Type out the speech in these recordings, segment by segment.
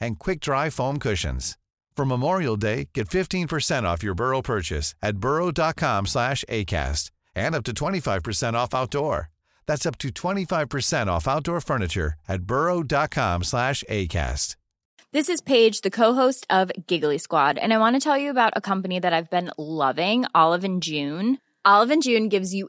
and quick-dry foam cushions. For Memorial Day, get 15% off your Burrow purchase at burrow.com slash ACAST and up to 25% off outdoor. That's up to 25% off outdoor furniture at burrow.com slash ACAST. This is Paige, the co-host of Giggly Squad, and I want to tell you about a company that I've been loving, Olive June. Olive June gives you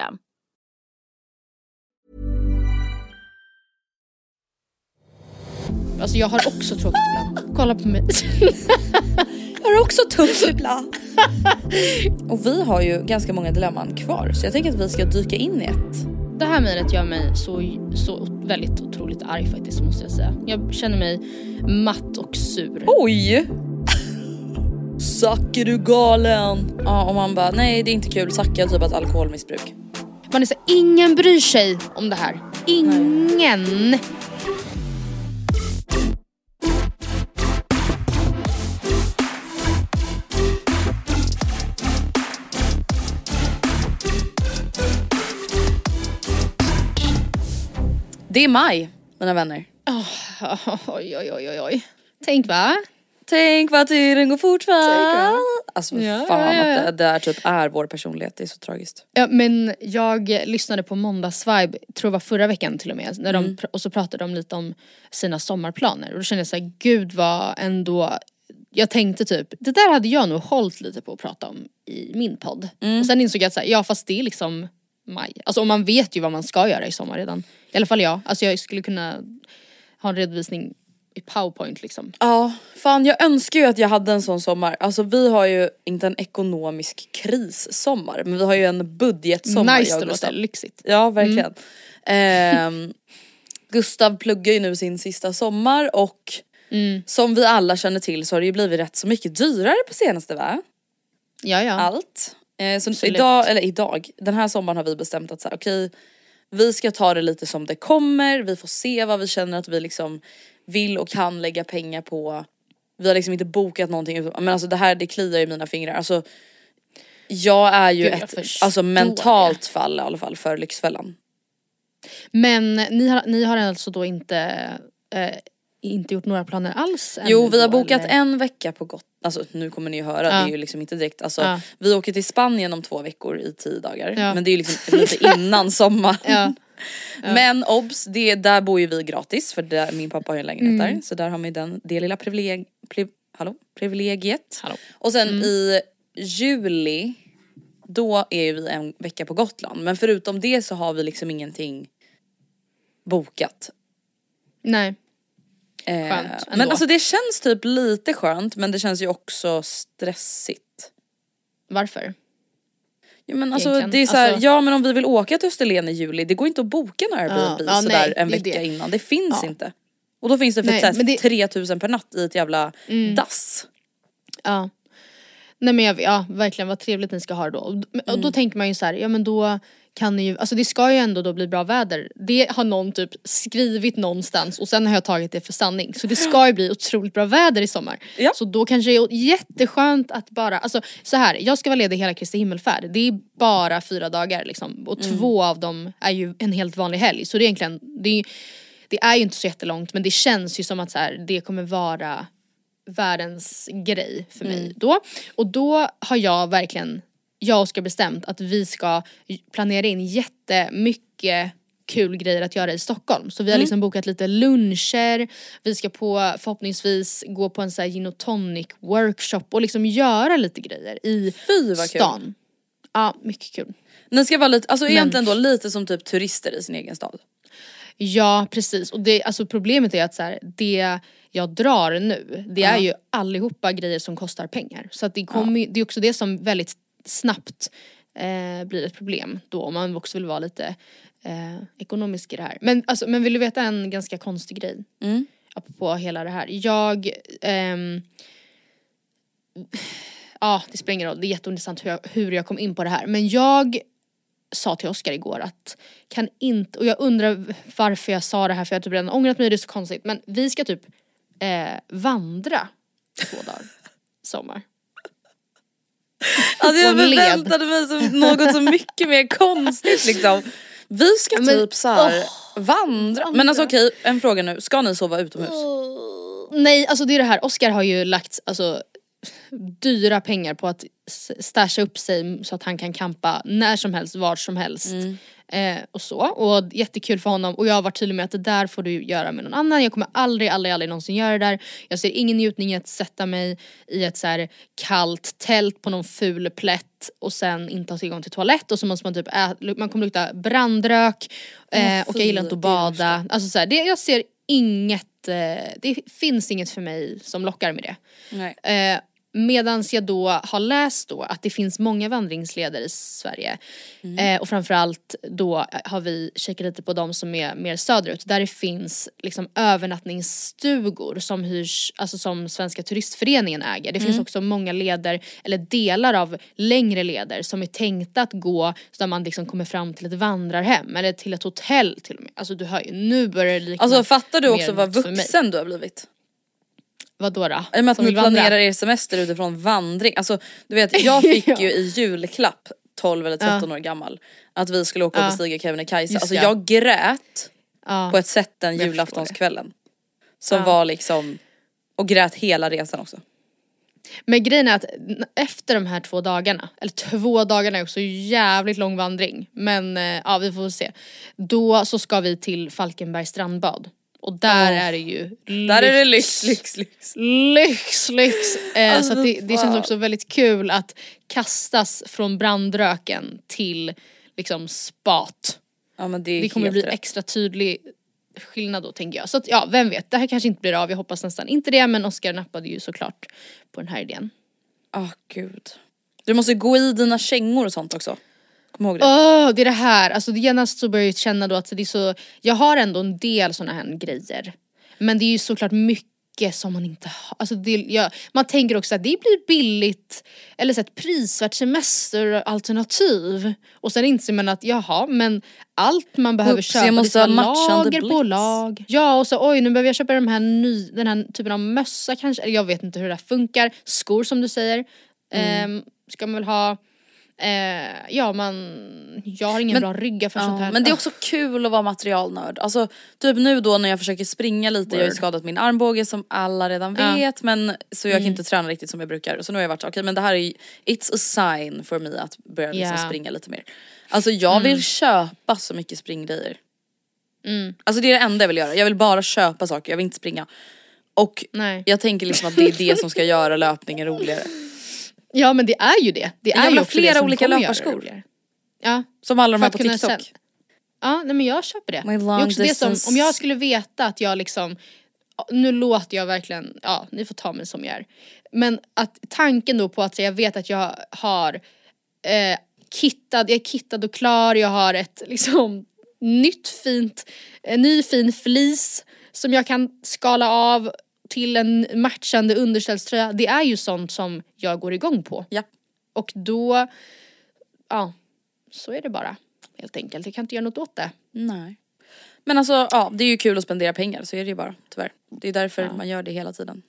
Alltså jag har också tråkigt ibland. Kolla på mig. Jag har också tufft ibland. och vi har ju ganska många dilemman kvar så jag tänker att vi ska dyka in i ett. Det här mejlet gör mig så, så väldigt otroligt arg faktiskt måste jag säga. Jag känner mig matt och sur. Oj! Zack är du galen? Ja och man bara nej det är inte kul, Zacke har typ ett alkoholmissbruk. Man är så ingen bryr sig om det här. Ingen. Det är maj mina vänner. Oj, oj, oj, oj, oj. Tänk va? Tänk vad tiden går fort va? Alltså Ja, fan ja, ja. att det där typ är vår personlighet, det är så tragiskt. Ja, men jag lyssnade på Måndagsvibe, tror det var förra veckan till och med, när Mm. de, och så pratade de lite om sina sommarplaner och då kände jag såhär, gud vad ändå jag tänkte typ, det där hade jag nog hållit lite på att prata om i min podd. Mm. Och sen insåg jag att så här, ja fast det är liksom maj. Alltså och man vet ju vad man ska göra i sommar redan. I alla fall jag. Alltså jag skulle kunna ha en redovisning i powerpoint liksom. Ja, fan jag önskar ju att jag hade en sån sommar. Alltså vi har ju inte en ekonomisk krissommar men vi har ju en budgetsommar nice det låter, lyxigt. Ja verkligen. Ehm, Gustav pluggar ju nu sin sista sommar och som vi alla känner till så har det ju blivit rätt så mycket dyrare på senaste va? Ja ja. Allt. Eh, så Absolut. idag, eller idag, den här sommaren har vi bestämt att så här, okej vi ska ta det lite som det kommer, vi får se vad vi känner att vi liksom vill och kan lägga pengar på. Vi har liksom inte bokat någonting men alltså det här det kliar i mina fingrar. Alltså, jag är ju Gud, jag ett alltså, det. mentalt fall i alla fall för Lyxfällan. Men ni har, ni har alltså då inte, eh, inte gjort några planer alls? Jo vi har då, bokat eller? en vecka på Gotland, alltså nu kommer ni ju höra, det Ja. är ju liksom inte direkt, alltså Ja. vi åker till Spanien om två veckor i tio dagar. Ja. Men det är ju liksom lite innan sommar. Ja. Men obs, det, där bor ju vi gratis för där, min pappa har ju en lägenhet Mm. där. Så där har man ju den, det lilla privileg, priv, hallå, privilegiet. Hallå. Och sen Mm. i juli, då är ju vi en vecka på Gotland. Men förutom det så har vi liksom ingenting bokat. Nej. Eh, Skönt men ändå. alltså det känns typ lite skönt men det känns ju också stressigt. Varför? Ja men alltså Egentligen, det är så här, alltså- ja men om vi vill åka till Österlen i juli, det går inte att boka en Airbnb Ja, ja, sådär nej, en vecka det. innan, det finns Ja. inte. Och då finns det för Nej, så här men det- 3000 per natt i ett jävla dass. Ja. Nej men jag, ja verkligen vad trevligt ni ska ha det då. Och, och Mm. då tänker man ju så här, ja men då kan ju, alltså det ska ju ändå då bli bra väder. Det har någon typ skrivit någonstans och sen har jag tagit det för sanning. Så det ska ju bli otroligt bra väder i sommar. Ja. Så då kanske det är jätteskönt att bara, alltså så här, jag ska vara ledig hela Kristi himmelfärd. Det är bara fyra dagar liksom. Och Mm. två av dem är ju en helt vanlig helg. Så det är egentligen, det är, det är ju inte så jättelångt men det känns ju som att så här, det kommer vara världens grej för mig Mm. då. Och då har jag verkligen jag och Oskar bestämt att vi ska planera in jättemycket kul grejer att göra i Stockholm. Så vi har Mm. liksom bokat lite luncher, vi ska på förhoppningsvis gå på en sån här gin och tonic workshop och liksom göra lite grejer i Fy vad kul. stan. Ja, mycket kul. Ni ska vara lite, alltså Men- egentligen då lite som typ turister i sin egen stad. Ja precis och det, alltså problemet är att så här, det jag drar nu det är Ja. ju allihopa grejer som kostar pengar. Så att det, kommer, ju- det är också det som väldigt snabbt eh, blir ett problem då om man också vill vara lite eh, ekonomisk i det här. Men, alltså, men vill du veta en ganska konstig grej? Mm. Apropå hela det här. Jag ehm, Ja det spelar ingen roll, det är jätteintressant hur jag, hur jag kom in på det här. Men jag sa till Oskar igår att kan inte, och jag undrar varför jag sa det här för jag har typ redan ångrat mig, det är så konstigt. Men vi ska typ eh, vandra två dagar. Sommar. Alltså jag förväntade mig så, något så mycket mer konstigt liksom. Vi ska Men- typ så här vandra. Men alltså okej, en fråga nu. Ska ni sova utomhus? Nej alltså det är det här, Oskar har ju lagt alltså, dyra pengar på att stasha upp sig så att han kan campa när som helst, vart som helst. Eh, och så, och jättekul för honom och jag har varit tydlig med att det där får du göra med någon annan. Jag kommer aldrig, aldrig, aldrig någonsin göra det där. Jag ser ingen njutning i att sätta mig i ett så här kallt tält på någon ful plätt och sen inte ha tillgång till toalett och så måste man typ äta, man kommer lukta brandrök eh, och jag gillar inte att bada. Alltså så här, det, jag ser inget, eh, det finns inget för mig som lockar med det. Nej. Medans jag då har läst då att det finns många vandringsleder i Sverige. Eh, och framförallt då har vi kikat lite på de som är mer söderut. Där det finns liksom övernattningsstugor som hyrs, alltså som Svenska turistföreningen äger. Det finns också många leder, eller delar av längre leder som är tänkta att gå så där man liksom kommer fram till ett vandrarhem eller till ett hotell till och med. Alltså du hör ju, nu börjar det likna Alltså fattar du också vad vuxen du har blivit? Vadå då? Med att ni planerar er semester utifrån vandring. Alltså du vet jag fick Ja. ju i julklapp 12 eller 13 Ja. år gammal att vi skulle åka och Ja. bestiga Kebnekaise. Alltså jag grät Ja. på ett sätt den julaftonskvällen. Som Ja. var liksom, och grät hela resan också. Men grejen är att efter de här två dagarna, eller två dagarna är också jävligt lång vandring. Men eh, ja vi får se. Då så ska vi till Falkenbergs strandbad. Och där Åh. är det ju Där är det lyx, lyx, lyx. Lyx, lyx! Eh, Alltså, så det, det känns också väldigt kul att kastas från brandröken till liksom spat. Ja det Det kommer bli rätt. extra tydlig skillnad då tänker jag. Så att ja, vem vet, det här kanske inte blir av, jag hoppas nästan inte det men Oskar nappade ju såklart på den här idén. Åh gud. Du måste gå i dina kängor och sånt också. Kom ihåg det. Åh, det är det här, alltså genast så börjar jag känna då att det är så, jag har ändå en del såna här grejer. Men det är ju såklart mycket som man inte har, alltså det, jag, man tänker också att det blir billigt eller så ett prisvärt semesteralternativ. Och sen inser man att jaha men allt man behöver Oops, köpa jag måste det matchande lager på lag. Ja och så oj nu behöver jag köpa de här ny, den här typen av mössa kanske, eller jag vet inte hur det funkar. Skor som du säger. Mm. Ehm, ska man väl ha Eh, ja man, jag har ingen Men- bra rygga för sånt Ja, här. men det är också kul att vara materialnörd. Alltså typ nu då när jag försöker springa lite, jag har ju Word. skadat min armbåge som alla redan Ja. vet men så jag kan Mm. inte träna riktigt som jag brukar. Så nu har jag varit okej men det här är it's a sign for me att börja liksom Ja. springa lite mer. Alltså jag vill köpa så mycket springgrejer. Mm. Alltså det är det enda jag vill göra, jag vill bara köpa saker, jag vill inte springa. Och Nej. jag tänker liksom att det är det som ska göra löpningen roligare. Ja men det är ju det. Det Jag är vill ju det flera olika det löparskor. Ja, Som alla de här på TikTok. sen- ja nej men jag köper det. My det long är också det som, om jag skulle veta att jag liksom, nu låter jag verkligen, ja ni får ta mig som jag är. Men att tanken då på att så jag vet att jag har eh, kittad, jag är kittad och klar, jag har ett liksom nytt fint, en ny fin flis som jag kan skala av till en matchande underställströja. Det är ju sånt som jag går igång på. Ja. Och då, ja, så är det bara. Helt enkelt, jag kan inte göra något åt det. Nej. Men alltså ja, det är ju kul att spendera pengar så är det ju bara tyvärr. Det är därför Ja. man gör det hela tiden.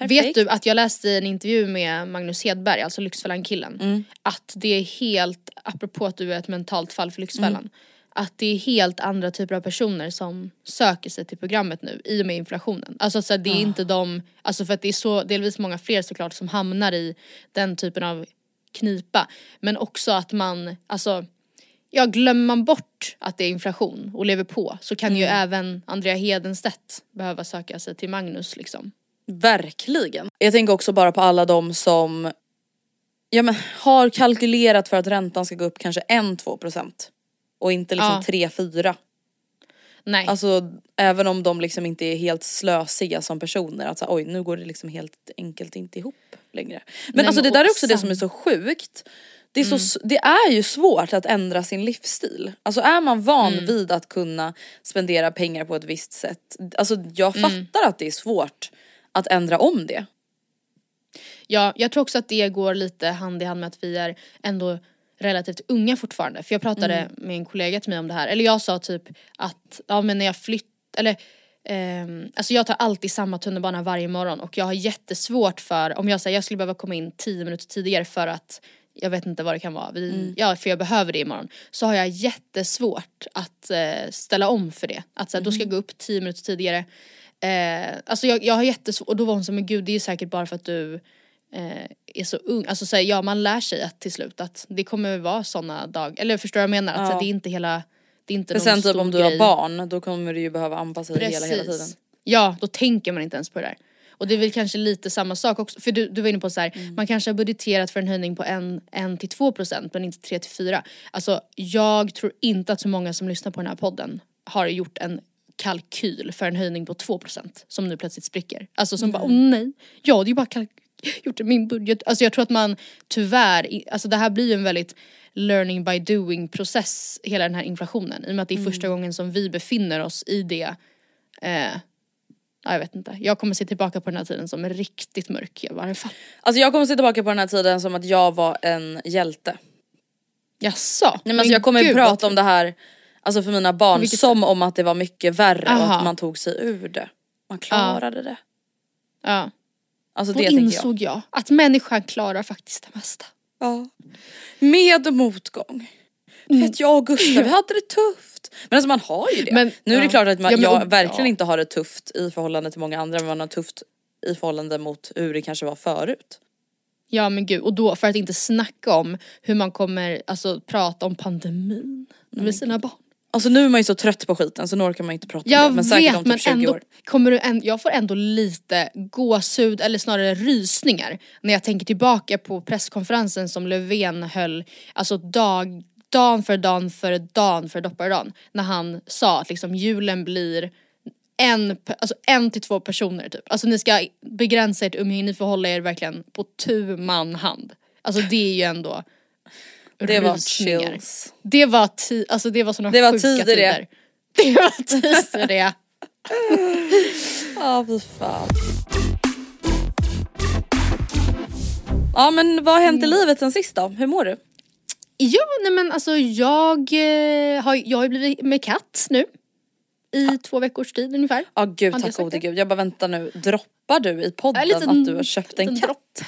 Vet du att jag läste i en intervju med Magnus Hedberg, alltså Lyxfällan-killen, Mm. att det är helt, apropå att du är ett mentalt fall för Lyxfällan, Mm. Att det är helt andra typer av personer som söker sig till programmet nu i och med inflationen. Alltså så det är Ah. inte de, alltså för att det är så delvis många fler såklart som hamnar i den typen av knipa. Men också att man, alltså ja glömmer man bort att det är inflation och lever på så kan ju även Andrea Hedenstedt behöva söka sig till Magnus liksom. Verkligen. Jag tänker också bara på alla de som ja, men, har kalkylerat för att räntan ska gå upp kanske 1-2% och inte liksom Ja. 3-4. Nej. Alltså även om de liksom inte är helt slösiga som personer att så, oj nu går det liksom helt enkelt inte ihop längre. Men Nej, alltså men det där är också det som är så sjukt. Det är, så, s- det är ju svårt att ändra sin livsstil. Alltså är man van vid att kunna spendera pengar på ett visst sätt. Alltså jag fattar att det är svårt att ändra om det. Ja, jag tror också att det går lite hand i hand med att vi är ändå relativt unga fortfarande. För jag pratade Mm. med en kollega till mig om det här. Eller jag sa typ att, ja men när jag flytt, eller ehm, alltså jag tar alltid samma tunnelbana varje morgon och jag har jättesvårt för, om jag säger jag skulle behöva komma in 10 minuter tidigare för att jag vet inte vad det kan vara, vi, Mm. ja för jag behöver det imorgon. Så har jag jättesvårt att eh, ställa om för det. Att så här, då ska jag gå upp 10 minuter tidigare. Eh, alltså jag, jag har jättesvårt, och då var hon så men gud det är ju säkert bara för att du eh, är så ung. Alltså så här, ja man lär sig att till slut att det kommer vara såna dagar, eller förstår du vad jag menar? Att så här, Ja. det är inte hela, det är inte Men sen typ om du grej. har barn då kommer du ju behöva anpassa dig hela, hela tiden. Ja, då tänker man inte ens på det där. Och det är väl kanske lite samma sak också, för du, du var inne på så här, Mm. man kanske har budgeterat för en höjning på 1 till 2 procent men inte 3 till 4. Alltså jag tror inte att så många som lyssnar på den här podden har gjort en kalkyl för en höjning på 2 procent som nu plötsligt spricker. Alltså som bara, åh nej, jag hade ju bara kalk- gjort i min budget. Alltså jag tror att man tyvärr, alltså det här blir ju en väldigt learning by doing process, hela den här inflationen. I och med att det är första gången som vi befinner oss i det Eh, ja, jag vet inte. Jag kommer se tillbaka på den här tiden som riktigt mörk i varje fall. Alltså jag kommer se tillbaka på den här tiden som att jag var en hjälte. Jaså? Nej men alltså jag kommer gud, prata om det här alltså för mina barn vilket som om att det var mycket värre och Aha. att man tog sig ur det. Man klarade det. Ja. Alltså Då det tänker jag. insåg jag. att människan klarar faktiskt det mesta. Ja. Med motgång. Du vet jag och Gustav, vi hade det tufft. Men alltså man har ju det. Men- nu är det ja. klart att man, Ja, men- jag verkligen inte har det tufft i förhållande till många andra men man har tufft i förhållande mot hur det kanske var förut. Ja men gud, och då för att inte snacka om hur man kommer alltså prata om pandemin med sina barn. Alltså nu är man ju så trött på skiten så nu orkar man inte prata om Jag det. Men säkert vet om typ men 20 ändå år. kommer du ändå, jag får ändå lite gåshud eller snarare rysningar när jag tänker tillbaka på presskonferensen som Löfven höll, alltså dag, dagen för dagen för dagen för dopparedagen. När han sa att liksom julen blir en, alltså en till två personer typ. Alltså ni ska begränsa ert umgänge, ni får hålla er verkligen på tu man hand. Alltså det är ju ändå Det var chills. Det var, ti- alltså det var såna Det var sjuka tider det. Det var tider det. Ja fy fan. Ja men vad har hänt i Mm. livet sen sist då? Hur mår du? Ja nej men alltså jag eh, har, jag har blivit med katt nu. I två veckors tid ungefär. Ja gud tack gode gud. Jag bara väntar nu. Droppar du i podden En liten- att du har köpt en katt? dropp.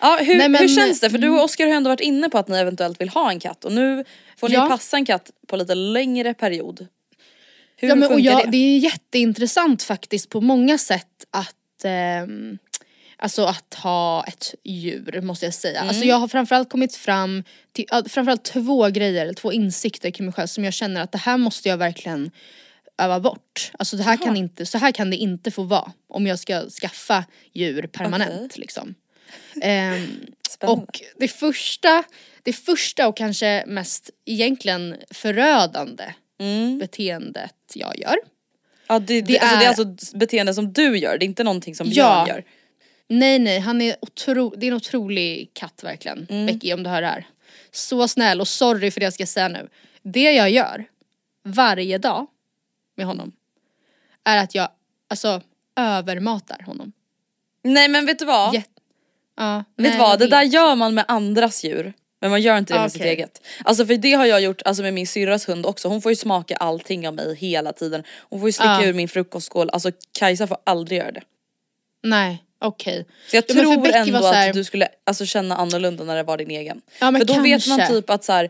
Ja hur, Nej, men- mm. hur känns det? För du och Oskar har ändå varit inne på att ni eventuellt vill ha en katt och nu får ni Ja. passa en katt på lite längre period. Hur ja, men, och funkar jag, det? det är jätteintressant faktiskt på många sätt att ehm, Alltså att ha ett djur måste jag säga. Mm. Alltså jag har framförallt kommit fram till framförallt två grejer, två insikter kring mig själv som jag känner att det här måste jag verkligen öva bort. Alltså det här kan inte, så här kan det inte få vara om jag ska skaffa djur permanent liksom. Ehm, och det första, det första och kanske mest egentligen förödande Mm. beteendet jag gör. Ja, det, det, det alltså, det är är- alltså beteende som du gör, det är inte någonting som Ja. jag gör. Nej nej, han är otro, det är en otrolig katt verkligen. Becky om du hör det här. Så snäll och sorry för det jag ska säga nu. Det jag gör varje dag med honom är att jag alltså övermatar honom. Nej men vet du vad? Jätte- Ja, Vet nej, vad, det där gör man med andras djur. Men man gör inte det med sitt Okej. eget. Alltså för det har jag gjort alltså med min syrras hund också. Hon får ju smaka allting av mig hela tiden. Hon får ju slicka Ja. ur min frukostskål. Alltså Kajsa får aldrig göra det. Nej, okej. Så jag Ja, tror ändå här- att du skulle alltså, känna annorlunda när det var din egen. Ja, men för då vet man kanske. typ att så här,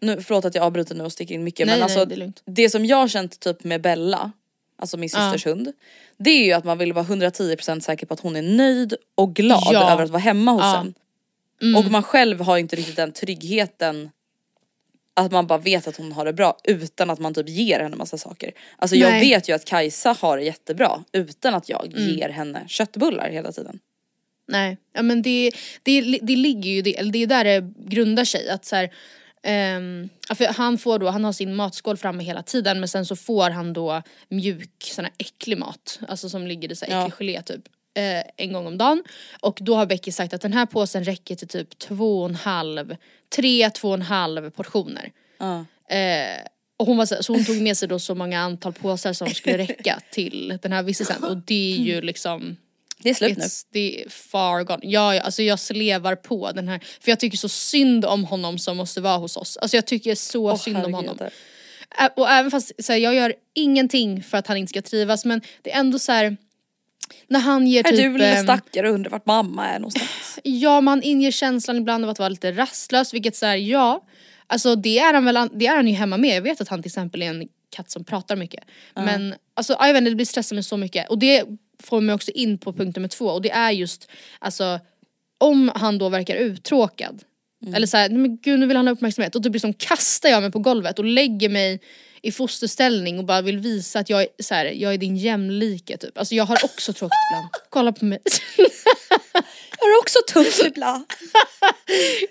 nu, förlåt att jag avbryter nu och sticker in mycket Nej, men nej, alltså det det som jag känt typ med Bella, alltså min Ja. systers hund. Det är ju att man vill vara 110% säker på att hon är nöjd och glad Ja. över att vara hemma hos Ja. en. Och man själv har inte riktigt den tryggheten att man bara vet att hon har det bra utan att man typ ger henne massa saker. Alltså jag Nej. vet ju att Kajsa har det jättebra utan att jag ger henne köttbullar hela tiden. Nej, ja men det, det, det ligger ju det, det är där det grundar sig att så här, ja, för han får då, han har sin matskål framme hela tiden men sen så får han då mjuk sån här äcklig mat, alltså som ligger i så här Ja. äcklig gelé typ. eh, En gång om dagen och då har Becky sagt att den här påsen räcker till typ två och en halv, tre, två och en halv portioner. Ja. Eh, och hon var så, så hon tog med sig då så många antal påsar som skulle räcka till den här vistelsen och det är ju liksom Det är slut nu. Det är far gone. Ja, ja, alltså jag slevar på den här. För jag tycker så synd om honom som måste vara hos oss. Alltså jag tycker så Åh, synd om honom. Ä- Och även fast så här, jag gör ingenting för att han inte ska trivas men det är ändå så här. När han ger Är typ... du lille ehm, stackare och undrar vart mamma är någonstans? Ja man inger känslan ibland av att vara lite rastlös vilket så här, ja. Alltså det är han väl, det är han ju hemma med. Jag vet att han till exempel är en katt som pratar mycket. Men alltså ja, jag vet inte, det blir stressat med så mycket. Och det får mig också in på punkt nummer två och det är just alltså om han då verkar uttråkad. Eller såhär, men gud nu vill han ha uppmärksamhet och typ liksom kastar jag mig på golvet och lägger mig i fosterställning och bara vill visa att jag är, så här, jag är din jämlike typ. Alltså jag har också tråkigt ibland. Kolla på mig. Jag har också tufft ibland.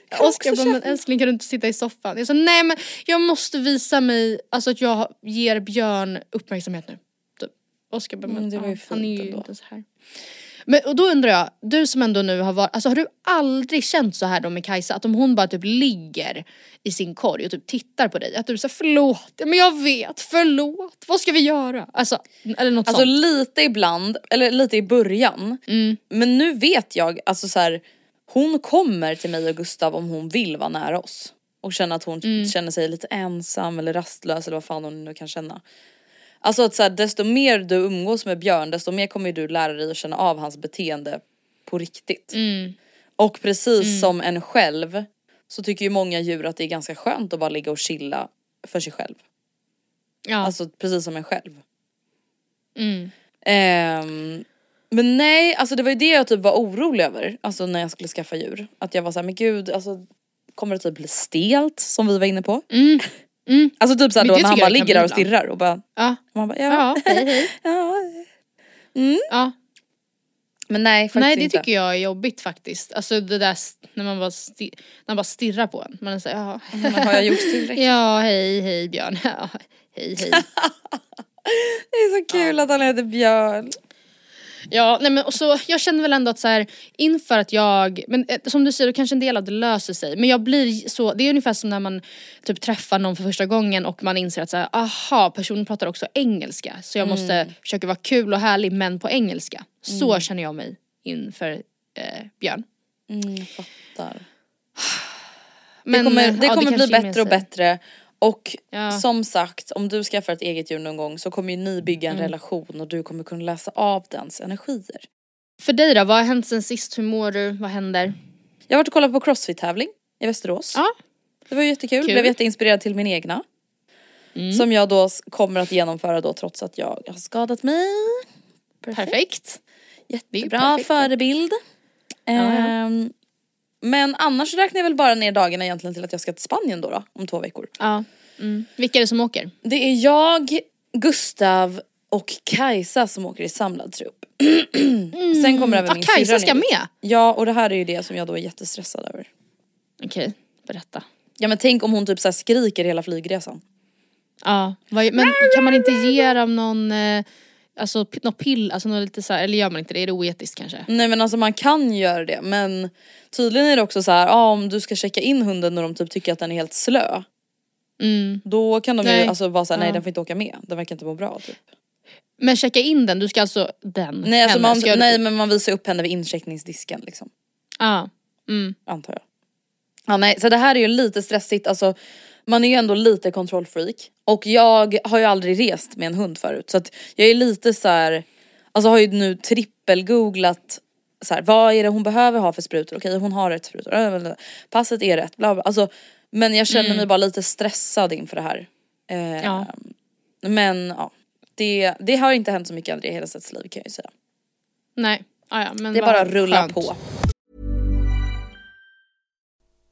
Oskar bara, men älskling kan du inte sitta i soffan? Jag sa nej men jag måste visa mig, alltså att jag ger Björn uppmärksamhet nu. Oskar bara, men Mm, var ju ja, han är ju ändå. inte så här. Men och då undrar jag, du som ändå nu har varit, alltså har du aldrig känt så här då med Kajsa? Att om hon bara typ ligger i sin korg och typ tittar på dig, att du säger förlåt, men jag vet, förlåt, vad ska vi göra? Alltså, eller något Alltså sånt. lite ibland, eller lite i början. Mm. Men nu vet jag, alltså så här, hon kommer till mig och Gustav om hon vill vara nära oss. Och känna att hon Mm. känner sig lite ensam eller rastlös eller vad fan hon nu kan känna. Alltså att så här, desto mer du umgås med Björn desto mer kommer du lära dig att känna av hans beteende på riktigt. Mm. Och precis som en själv så tycker ju många djur att det är ganska skönt att bara ligga och chilla för sig själv. Ja. Alltså precis som en själv. mm. Ehm, men nej, alltså det var ju det jag typ var orolig över. Alltså när jag skulle skaffa djur. Att jag var såhär, men gud, alltså kommer det typ bli stelt som vi var inne på? Mm. Mm. Alltså typ såhär då det när han bara ligger där och stirrar och bara, Ja. man bara Ja, ja, hej hej. ja. Ja. Men nej faktiskt Nej det inte. tycker jag är jobbigt faktiskt. Alltså det där när man bara, sti- när man bara stirrar på en. Man är såhär, ja. Men har jag gjort tillräckligt? ja hej hej Björn. Ja, hej hej. Det är så kul att han heter Björn. Ja nej men och så jag känner väl ändå att så här inför att jag, men eh, som du säger då kanske en del av det löser sig. Men jag blir så, det är ungefär som när man typ träffar någon för första gången och man inser att så här, aha personen pratar också engelska. Så jag måste försöka vara kul och härlig men på engelska. Så känner jag mig inför eh, Björn. Mm, fattar. Men, det kommer, det ja, kommer bli ger med bättre och bättre. Och Ja. som sagt, om du skaffar ett eget djur någon gång så kommer ju ni bygga en Mm. relation och du kommer kunna läsa av dens energier. För dig då, vad har hänt sen sist? Hur mår du? Vad händer? Jag har varit och kollat på crossfit-tävling i Västerås. Ja. Det var jättekul, Kul. blev jätteinspirerad till min egna. Mm. Som jag då kommer att genomföra då trots att jag har skadat mig. Perfekt. Ju Jättebra perfekt. förebild. ja. Ehm, men annars räknar jag väl bara ner dagarna egentligen till att jag ska till Spanien då, då om två veckor. Ja. Mm. Vilka är det som åker? Det är jag, Gustav och Kajsa som åker i samlad trupp. Sen kommer även Ah, min Kajsa syrra ska ner. med? Ja och det här är ju det som jag då är jättestressad över. Okej, berätta. Ja men tänk om hon typ så skriker hela flygresan. Ja, men kan man inte ge dem någon, eh, alltså något pill, alltså något lite så här, eller gör man inte det? Är det oetiskt kanske? Nej men alltså man kan göra det men tydligen är det också så här, ja om du ska checka in hunden och de typ tycker att den är helt slö. Mm. Då kan de Nej. ju alltså vara såhär, nej Ja. den får inte åka med, den verkar inte må bra typ. Men checka in den, du ska alltså den? Nej, alltså man, du- nej men man visar upp henne vid incheckningsdisken liksom. Ja. Mm. Antar jag. Ja nej så det här är ju lite stressigt, alltså man är ju ändå lite kontrollfreak. Och jag har ju aldrig rest med en hund förut så att jag är lite så här, alltså har ju nu trippelgooglat så här, vad är det hon behöver ha för sprutor? Okej hon har rätt sprutor, passet är rätt, bla bla. Alltså, men jag känner mig bara lite stressad inför det här. Eh, Ja. Men ja, det, det har inte hänt så mycket Andrea Hedestedts liv kan jag ju säga. Nej, ah, ja, men Det bara att rulla skönt. på.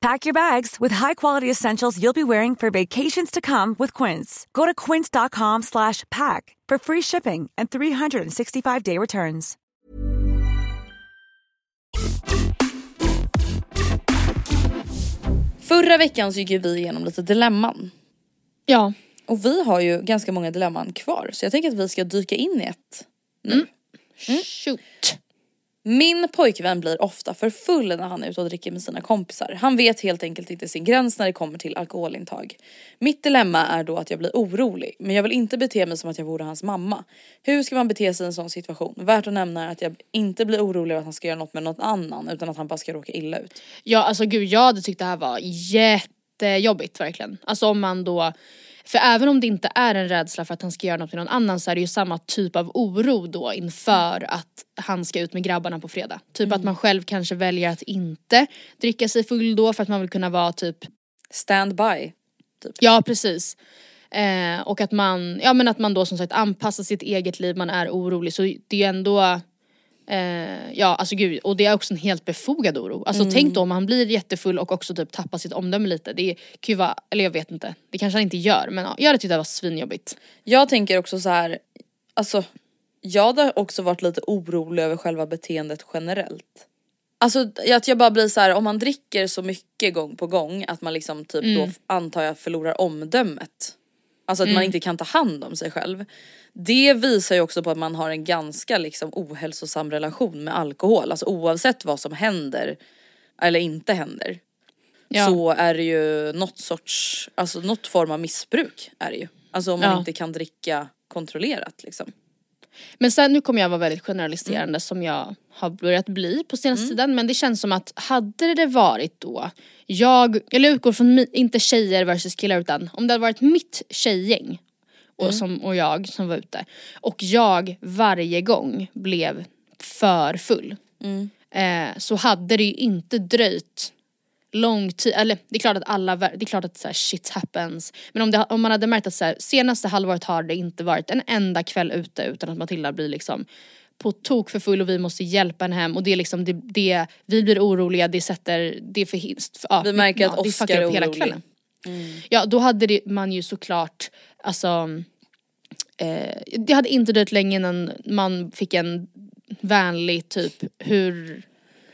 Pack your bags with high-quality essentials you'll be wearing for vacations to come with Quince. Go to quince.com slash pack for free shipping and 365-day returns. Förra veckan så gick ju vi igenom lite dilemman. Ja. Och vi har ju ganska många dilemman kvar så jag tänker att vi ska dyka in i ett nu. Shoot. Min pojkvän blir ofta för full när han är ute och dricker med sina kompisar. Han vet helt enkelt inte sin gräns när det kommer till alkoholintag. Mitt dilemma är då att jag blir orolig, men jag vill inte bete mig som att jag vore hans mamma. Hur ska man bete sig i en sån situation? Värt att nämna är att jag inte blir orolig att han ska göra något med någon annan utan att han bara ska råka illa ut. Ja alltså gud jag hade tyckt det här var jättejobbigt verkligen. Alltså om man då för även om det inte är en rädsla för att han ska göra något med någon annan så är det ju samma typ av oro då inför att han ska ut med grabbarna på fredag. Typ att man själv kanske väljer att inte dricka sig full då för att man vill kunna vara typ Stand by. Ja precis. Eh, och att man, ja men att man då som sagt anpassar sitt eget liv, man är orolig så det är ju ändå eh, Ja alltså gud, och det är också en helt befogad oro. Alltså tänk då om han blir jättefull och också typ tappar sitt omdöme lite. Det kan ju vara, eller jag vet inte, det kanske han inte gör men ja, jag hade tyckt det var svinjobbigt. Jag tänker också så här, alltså jag hade också varit lite orolig över själva beteendet generellt. Alltså att jag bara blir så här, om man dricker så mycket gång på gång att man liksom typ då antar jag förlorar omdömet. Alltså att man inte kan ta hand om sig själv. Det visar ju också på att man har en ganska liksom ohälsosam relation med alkohol. Alltså oavsett vad som händer eller inte händer. Ja. Så är det ju något sorts, alltså något form av missbruk är det ju. Alltså om man Ja. inte kan dricka kontrollerat liksom. Men sen nu kommer jag vara väldigt generaliserande som jag har börjat bli på senaste tiden. Men det känns som att hade det varit då jag, eller jag utgår från inte tjejer versus killar utan om det hade varit mitt tjejgäng och, som, och jag som var ute och jag varje gång blev för full eh, så hade det ju inte dröjt lång tid, eller det är klart att alla, det är klart att så här, shit happens. Men om, det, om man hade märkt att så här, senaste halvåret har det inte varit en enda kväll ute utan att Matilda blir liksom på tok för full och vi måste hjälpa henne hem och det är liksom det, det vi blir oroliga, det sätter, det förhindrar, ja, Vi märker att ja, Oscar fuckar är orolig. kvällen. Ja då hade det, man ju såklart, alltså eh, det hade inte dröjt länge innan man fick en vänlig typ hur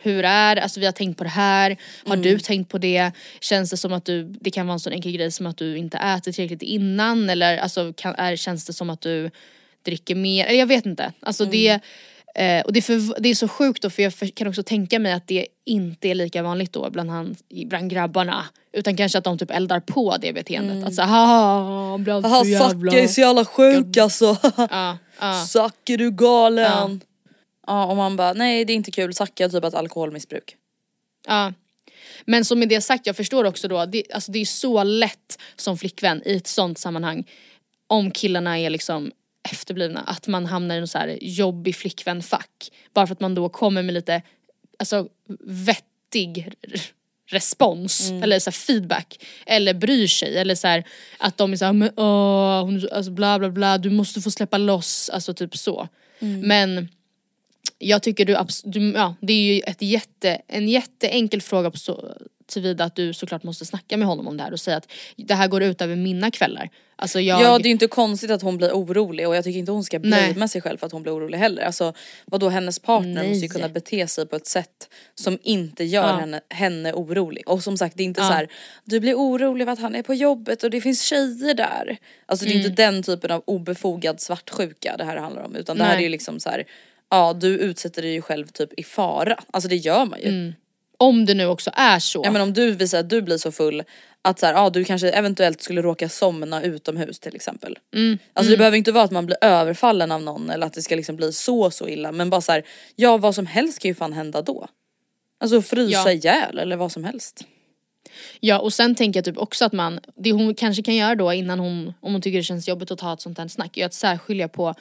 hur är? Alltså vi har tänkt på det här, har du tänkt på det? Känns det som att du, det kan vara en sån enkel grej som att du inte äter tillräckligt innan eller alltså kan, är, känns det som att du dricker mer? Eller jag vet inte. Alltså det, Eh, och det är, för, det är så sjukt då för jag för, kan också tänka mig att det inte är lika vanligt då bland, han, bland grabbarna. Utan kanske att de typ eldar på det beteendet. Mm. Att såhär haha, så jävla... Zacke är så jävla sjuk alltså. Ja, ja. Zacke du galen. Ja. och man bara nej det är inte kul, Zacke har typ ett alkoholmissbruk. Ja. Men som med det sagt, jag förstår också då, det, alltså det är så lätt som flickvän i ett sånt sammanhang om killarna är liksom efterblivna, att man hamnar i en så här jobbig flickvän-fack. Bara för att man då kommer med lite alltså, vettig respons eller så feedback eller bryr sig eller så här, att de är såhär men åh, hon, alltså bla bla bla du måste få släppa loss, alltså typ så. Men jag tycker du, du ja, det är ju ett jätte, en jätteenkel fråga på så, tillvida att du såklart måste snacka med honom om det här och säga att det här går ut över mina kvällar. Alltså jag, Ja det är ju inte konstigt att hon blir orolig och jag tycker inte hon ska Nej. blamea sig själv för att hon blir orolig heller. Alltså vadå hennes partner Nej. måste ju kunna bete sig på ett sätt som inte gör Ja. henne, henne orolig. Och som sagt det är inte Ja. så här: du blir orolig för att han är på jobbet och det finns tjejer där. Alltså det är Mm. inte den typen av obefogad svartsjuka det här handlar om utan det här Nej. är ju liksom så här. Ja du utsätter dig själv typ i fara. Alltså det gör man ju. om det nu också är så. Ja men om du visar att du blir så full att så här, ja, du kanske eventuellt skulle råka somna utomhus till exempel. Mm, Alltså det behöver inte vara att man blir överfallen av någon eller att det ska liksom bli så så illa men bara så här, ja vad som helst kan ju fan hända då. Alltså frysa Ja. ihjäl eller vad som helst. Ja och sen tänker jag typ också att man, det hon kanske kan göra då innan hon, om hon tycker det känns jobbigt att ta ett sånt här snack, är att särskilja på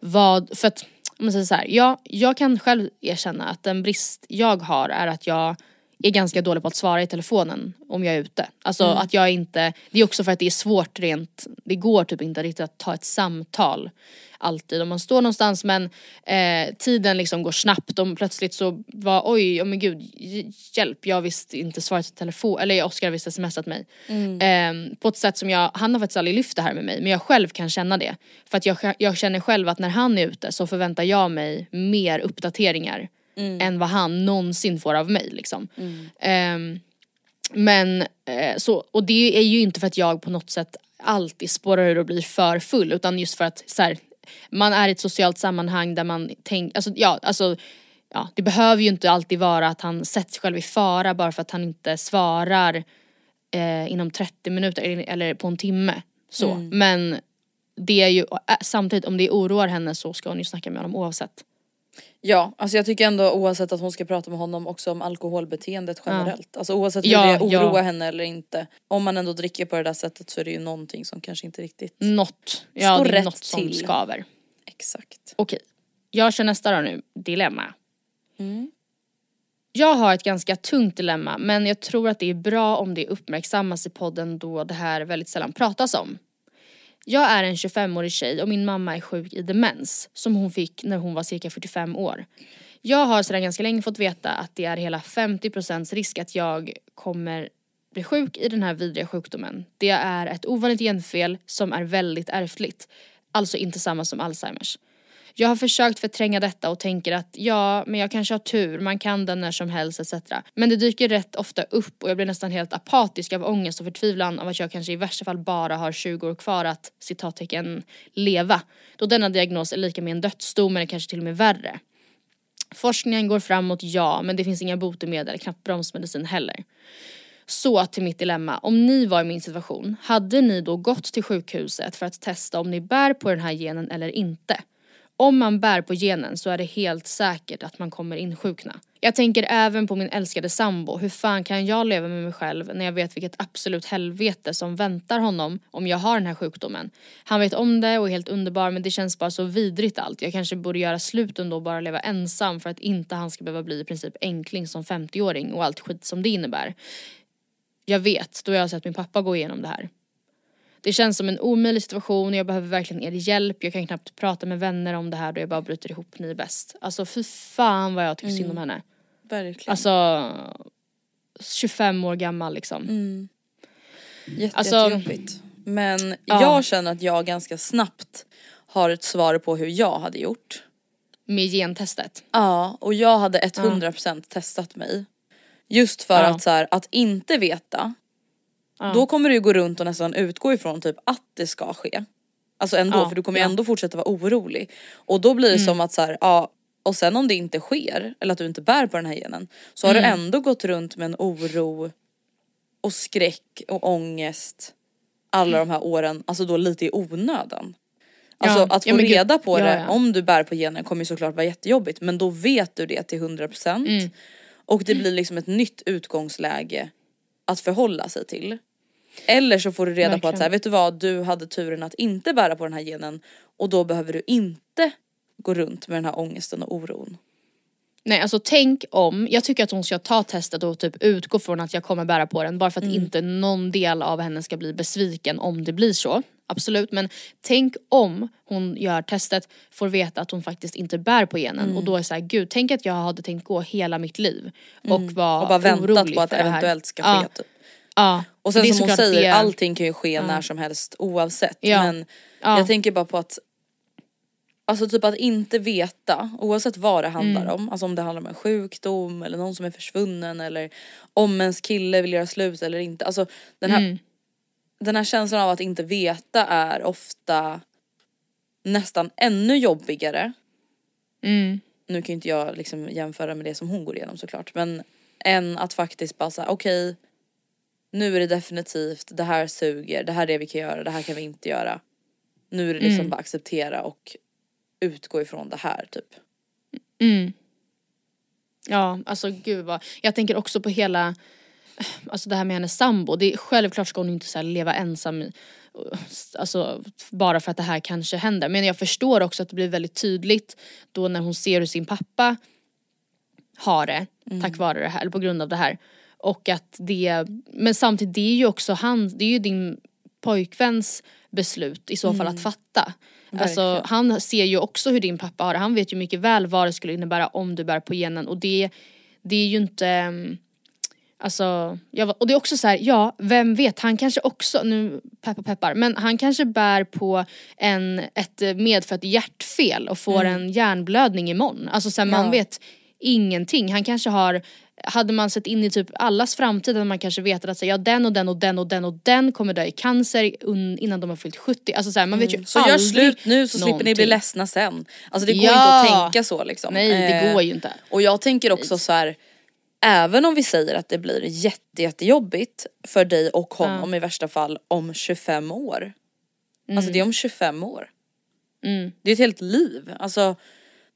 vad, för att om man säger så här, ja, jag kan själv erkänna att den brist jag har är att jag är ganska dålig på att svara i telefonen om jag är ute. Alltså att jag inte, det är också för att det är svårt rent, det går typ inte riktigt att ta ett samtal alltid om man står någonstans men eh, tiden liksom går snabbt och plötsligt så var oj, oh men gud, hjälp jag har visst inte svarat i telefon, eller Oskar har visst smsat mig. Eh, på ett sätt som jag, han har faktiskt aldrig lyft det här med mig men jag själv kan känna det. För att jag, jag känner själv att när han är ute så förväntar jag mig mer uppdateringar än vad han någonsin får av mig liksom. Ehm, men eh, så, och det är ju inte för att jag på något sätt alltid spårar ur och blir för full utan just för att så här, man är i ett socialt sammanhang där man tänker, alltså ja, alltså ja, det behöver ju inte alltid vara att han sätter sig själv i fara bara för att han inte svarar eh, inom 30 minuter eller, på en timme. Så. Men det är ju, äh, samtidigt om det oroar henne så ska hon ju snacka med honom oavsett. Ja alltså jag tycker ändå oavsett att hon ska prata med honom också om alkoholbeteendet generellt. Alltså oavsett hur Ja, det oroar ja. henne eller inte. Om man ändå dricker på det där sättet så är det ju någonting som kanske inte riktigt Något, ja Står det är rätt något som till. skaver. exakt. Okej, jag kör nästa då nu, dilemma. Jag har ett ganska tungt dilemma men jag tror att det är bra om det uppmärksammas i podden då det här väldigt sällan pratas om. Jag är en 25-årig tjej och min mamma är sjuk i demens som hon fick när hon var cirka 45 år. Jag har sedan ganska länge fått veta att det är hela 50% risk att jag kommer bli sjuk i den här vidriga sjukdomen. Det är ett ovanligt genfel som är väldigt ärftligt. Alltså inte samma som Alzheimers. Jag har försökt förtränga detta och tänker att ja, men jag kanske har tur, man kan den när som helst etc. Men det dyker rätt ofta upp och jag blir nästan helt apatisk av ångest och förtvivlan av att jag kanske i värsta fall bara har 20 år kvar att citattecken leva. Då denna diagnos är lika med en dödsdom eller kanske till och med värre. Forskningen går framåt, ja, men det finns inga botemedel, knappt bromsmedicin heller. Så till mitt dilemma, om ni var i min situation, hade ni då gått till sjukhuset för att testa om ni bär på den här genen eller inte? Om man bär på genen så är det helt säkert att man kommer insjukna. Jag tänker även på min älskade sambo, hur fan kan jag leva med mig själv när jag vet vilket absolut helvete som väntar honom om jag har den här sjukdomen. Han vet om det och är helt underbar men det känns bara så vidrigt allt. Jag kanske borde göra slut ändå och bara leva ensam för att inte han ska behöva bli i princip enkling som 50-åring och allt skit som det innebär. Jag vet, då jag har sett min pappa gå igenom det här. Det känns som en omöjlig situation och jag behöver verkligen er hjälp. Jag kan knappt prata med vänner om det här då jag bara bryter ihop. Ni är bäst. Alltså fy fan vad jag tycker synd om henne. Verkligen. Alltså 25 år gammal liksom. Jätte, alltså- jättejobbigt. Men Ja. jag känner att jag ganska snabbt har ett svar på hur jag hade gjort. Med gentestet. Ja, och jag hade 100% testat mig. Just för Ja. att så här, att inte veta, Ja. då kommer du gå runt och nästan utgå ifrån typ att det ska ske. Alltså ändå, Ja, för du kommer ja. Mm. ändå fortsätta vara orolig. Och då blir det som att så här, ja Och sen om det inte sker, eller att du inte bär på den här genen, så har du ändå gått runt med en oro och skräck och ångest alla de här åren, alltså då lite i onödan. Alltså Ja, att få ja, men gud, reda på ja, det om du bär på genen kommer ju såklart vara jättejobbigt men då vet du det till 100% Mm. och det blir liksom ett nytt utgångsläge att förhålla sig till. Eller så får du reda på att Verkligen. så här, vet du vad, du hade turen att inte bära på den här genen och då behöver du inte gå runt med den här ångesten och oron. Nej alltså tänk om, jag tycker att hon ska ta testet och typ utgå från att jag kommer bära på den bara för att Mm. inte någon del av henne ska bli besviken om det blir så. Absolut men tänk om hon gör testet, får veta att hon faktiskt inte bär på genen Mm. och då är så här, gud tänk att jag hade tänkt gå hela mitt liv och vara Mm. Och bara väntat på att det eventuellt ska Ja. ske typ. Ja. Och sen som hon säger, det- allting kan ju ske när som helst oavsett. Ja. Men Ja. jag tänker bara på att Alltså typ att inte veta, oavsett vad det handlar Mm. om, alltså om det handlar om en sjukdom eller någon som är försvunnen eller om ens kille vill göra slut eller inte. Alltså den här, Mm. den här känslan av att inte veta är ofta nästan ännu jobbigare. Mm. Nu kan ju inte jag liksom jämföra med det som hon går igenom såklart men än att faktiskt bara säga okej nu är det definitivt, det här suger, det här är det vi kan göra, det här kan vi inte göra. Nu är det liksom Mm. bara acceptera och utgå ifrån det här typ. Mm. Ja, alltså gud vad, jag tänker också på hela, alltså det här med hennes sambo. Det är, självklart ska hon inte så leva ensam i, alltså bara för att det här kanske händer. Men jag förstår också att det blir väldigt tydligt då när hon ser hur sin pappa har det tack vare det här, eller på grund av det här. Och att det, men samtidigt det är ju också han, det är ju din pojkväns beslut i så fall att fatta. Alltså Verkligen. han ser ju också hur din pappa har det, han vet ju mycket väl vad det skulle innebära om du bär på genen och det, det är ju inte mm, Alltså, jag, och det är också så här, ja vem vet, han kanske också, nu peppar peppar, men han kanske bär på en, ett medfött hjärtfel och får en hjärnblödning imorgon. Alltså så här, man Ja. vet ingenting. Han kanske har, hade man sett in i typ allas framtid hade man kanske vetat att så, ja den och den och den och den och den kommer dö i cancer innan de har fyllt 70. Alltså så här, man vet ju Så gör slut nu så slipper ni bli någonting. ledsna sen. Alltså det går Ja. inte att tänka så liksom. Nej det Eh, går ju inte. Och jag tänker också så här. Även om vi säger att det blir jätte, jättejobbigt för dig och honom i värsta fall om 25 år. Alltså det är om 25 år. Mm. Det är ett helt liv. Alltså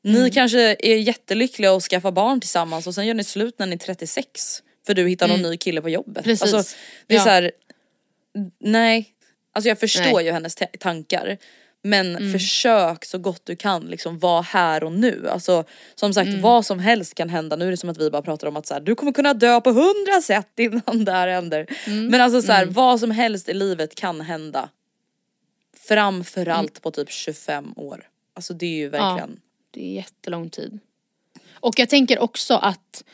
ni kanske är jättelyckliga och skaffar barn tillsammans och sen gör ni slut när ni är 36. För du hittar någon ny kille på jobbet. Mm. Precis. Alltså, det är Ja. så här. nej. Alltså jag förstår Nej. Mm. ju hennes ta- tankar. Men försök så gott du kan liksom vara här och nu. Alltså som sagt Mm. vad som helst kan hända. Nu är det som att vi bara pratar om att så här, du kommer kunna dö på hundra sätt innan det här händer. Mm. Men alltså så här, vad som helst i livet kan hända. Framförallt Mm. på typ 25 år. Alltså det är ju verkligen. Det är jättelång tid. Och jag tänker också att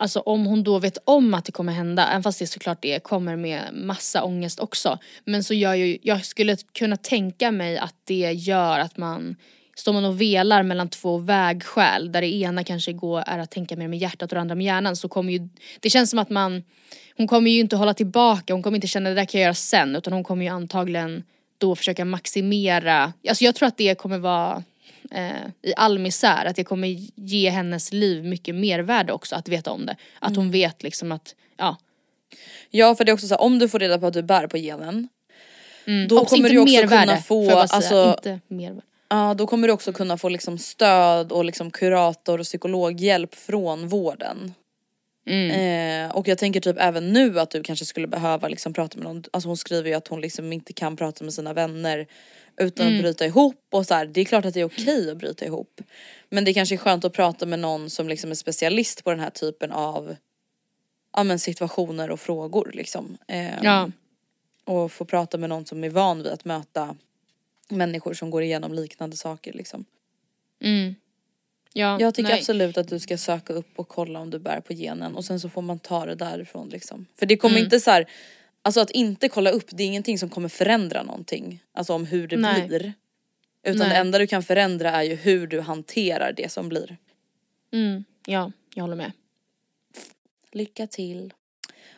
Alltså om hon då vet om att det kommer hända, även fast det såklart det kommer med massa ångest också. Men så gör ju, jag skulle kunna tänka mig att det gör att man Står man och velar mellan två vägskäl där det ena kanske går, är att tänka mer med hjärtat och det andra med hjärnan så kommer ju Det känns som att man Hon kommer ju inte hålla tillbaka, hon kommer inte känna det där kan jag göra sen utan hon kommer ju antagligen då försöka maximera Alltså jag tror att det kommer vara eh, i all misär. Att det kommer ge hennes liv mycket mervärde också att veta om det. Att Mm. hon vet liksom att, ja. Ja för det är också så här, om du får reda på att du bär på genen. Mm. Då också kommer du också mervärde, kunna få, alltså- Inte mervärde. Ja då kommer du också kunna få liksom stöd och liksom kurator och psykologhjälp från vården. Mm. Eh, och jag tänker typ även nu att du kanske skulle behöva liksom prata med någon, alltså hon skriver ju att hon liksom inte kan prata med sina vänner utan Mm. att bryta ihop och så här, det är klart att det är okej att bryta ihop. Men det kanske är skönt att prata med någon som liksom är specialist på den här typen av ja, men situationer och frågor liksom. Eh, Ja. Och få prata med någon som är van vid att möta människor som går igenom liknande saker liksom. Mm. Ja, Jag tycker nej. absolut att du ska söka upp och kolla om du bär på genen och sen så får man ta det därifrån liksom. För det kommer Mm. inte så här, alltså att inte kolla upp det är ingenting som kommer förändra någonting. Alltså om hur det Nej. blir. Utan Nej. det enda du kan förändra är ju hur du hanterar det som blir. Mm. Ja, jag håller med. Lycka till.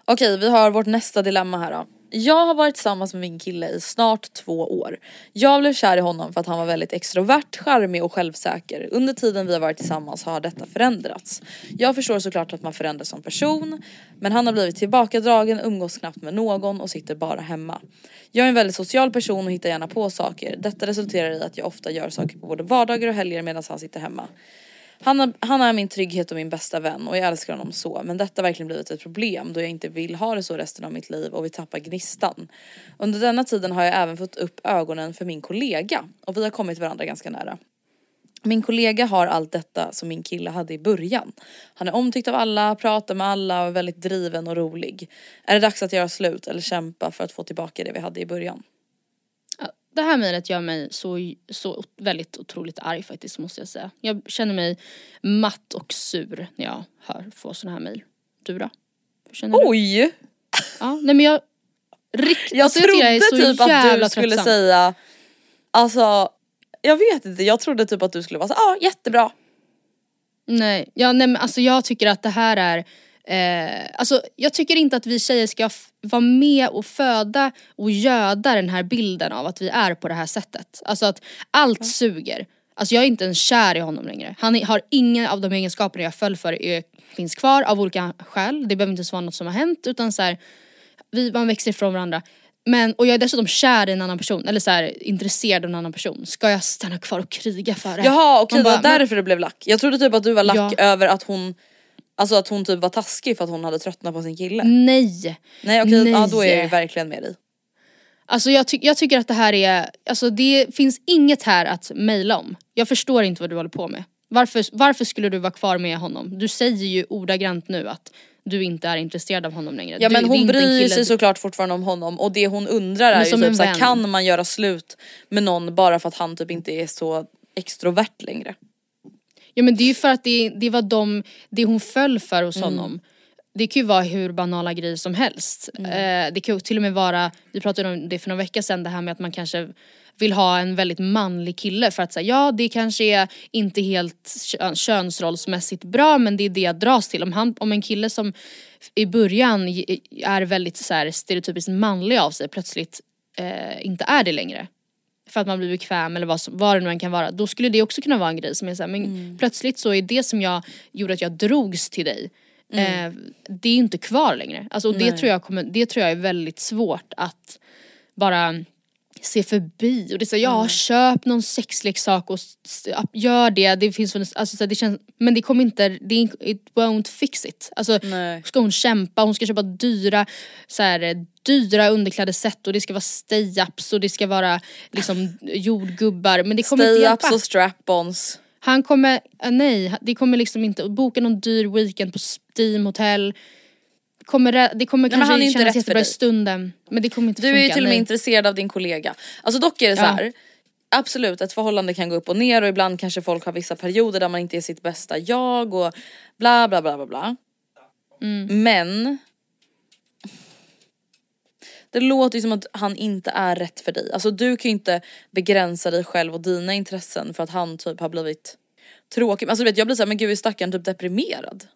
Okej vi har vårt nästa dilemma här då. Jag har varit tillsammans med min kille i snart två år. Jag blev kär i honom för att han var väldigt extrovert, charmig och självsäker. Under tiden vi har varit tillsammans har detta förändrats. Jag förstår såklart att man förändras som person, men han har blivit tillbakadragen, umgås knappt med någon och sitter bara hemma. Jag är en väldigt social person och hittar gärna på saker. Detta resulterar i att jag ofta gör saker på både vardagar och helger medan han sitter hemma. Han, har, han är min trygghet och min bästa vän och jag älskar honom så men detta har verkligen blivit ett problem då jag inte vill ha det så resten av mitt liv och vi tappar gnistan. Under denna tiden har jag även fått upp ögonen för min kollega och vi har kommit varandra ganska nära. Min kollega har allt detta som min kille hade i början. Han är omtyckt av alla, pratar med alla och är väldigt driven och rolig. Är det dags att göra slut eller kämpa för att få tillbaka det vi hade i början? Det här mejlet gör mig så, så väldigt otroligt arg faktiskt måste jag säga. Jag känner mig matt och sur när jag hör få såna här mejl. Du då? Känner du? Oj! Ja, nej men jag... Rikt, Jag alltså, trodde jag är så typ att du skulle tröttsam. säga, alltså jag vet inte, jag trodde typ att du skulle vara så ja ah, jättebra. Nej, ja, nej men alltså jag tycker att det här är eh, Alltså jag tycker inte att vi tjejer ska vara med och föda och göda den här bilden av att vi är på det här sättet. Alltså att allt suger. Alltså jag är inte ens kär i honom längre. Han är- har inga av de egenskaperna jag föll för är, finns kvar av olika skäl. Det behöver inte ens vara något som har hänt utan så här, vi, man växer ifrån varandra. Men, och jag är dessutom kär i en annan person, eller så här, intresserad av en annan person. Ska jag stanna kvar och kriga för det? Jaha okej Man det var bara, men- därför du blev lack. Jag trodde typ att du var lack Ja. över att hon Alltså att hon typ var taskig för att hon hade tröttnat på sin kille. Nej! Nej okej, Nej. ja, då är jag ju verkligen med dig. Alltså jag, ty- jag tycker att det här är, alltså det finns inget här att mejla om. Jag förstår inte vad du håller på med. Varför, varför skulle du vara kvar med honom? Du säger ju ordagrant nu att du inte är intresserad av honom längre. Ja men hon bryr sig såklart fortfarande om honom och det hon undrar är ju typ såhär, kan man göra slut med någon bara för att han typ inte är så extrovert längre? Ja men det är ju för att det, det var de, det hon föll för hos honom. Det kan ju vara hur banala grejer som helst. Eh, det kan ju till och med vara, vi pratade om det för några veckor sedan, det här med att man kanske vill ha en väldigt manlig kille för att säga ja det kanske är inte helt kö- könsrollsmässigt bra men det är det jag dras till. Om, han, om en kille som i början är väldigt så här, stereotypiskt manlig av sig plötsligt eh, inte är det längre för att man blir bekväm eller vad, som, vad det nu än kan vara. Då skulle det också kunna vara en grej som är såhär, men Mm. plötsligt så är det som jag gjorde att jag drogs till dig eh, det är inte kvar längre. Alltså, och det, Mm. Tror jag kommer, det tror jag är väldigt svårt att bara se förbi och det är så, Mm. ja köp någon sexleksak och gör det, det finns alltså, så det känns, men det kommer inte, det, är- it won't fix it. Alltså Nej. ska hon kämpa, hon ska köpa dyra, så här, dyra underklädesset och det ska vara stay-ups och det ska vara liksom jordgubbar men det kommer inte hjälpa. Stay-ups och strap-ons. Han kommer, nej det kommer liksom inte, boka någon dyr weekend på Steam hotell kommer, det kommer Nej, kanske han är inte kännas jättebra i stunden men det kommer inte Du funka. är ju till och med intresserad av din kollega. Alltså dock är det så Ja. här. Absolut ett förhållande kan gå upp och ner och ibland kanske folk har vissa perioder där man inte är sitt bästa jag och bla bla bla bla bla. Mm. Men det låter ju som att han inte är rätt för dig. Alltså du kan ju inte begränsa dig själv och dina intressen för att han typ har blivit tråkig. Alltså du vet jag blir såhär, men gud är stackaren typ deprimerad?